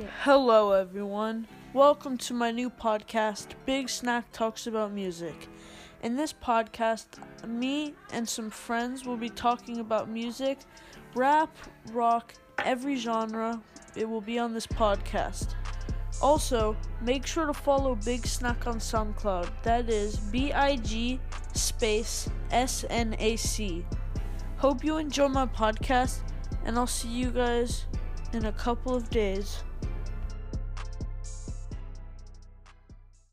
Hello, everyone. Welcome to my new podcast, Big Snack Talks About Music. In this podcast, me and some friends will be talking about music, rap, rock, every genre. It will be on this podcast. Also, make sure to follow Big Snack on SoundCloud. That is B I G space S N A C. Hope you enjoy my podcast, and I'll see you guys in a couple of days.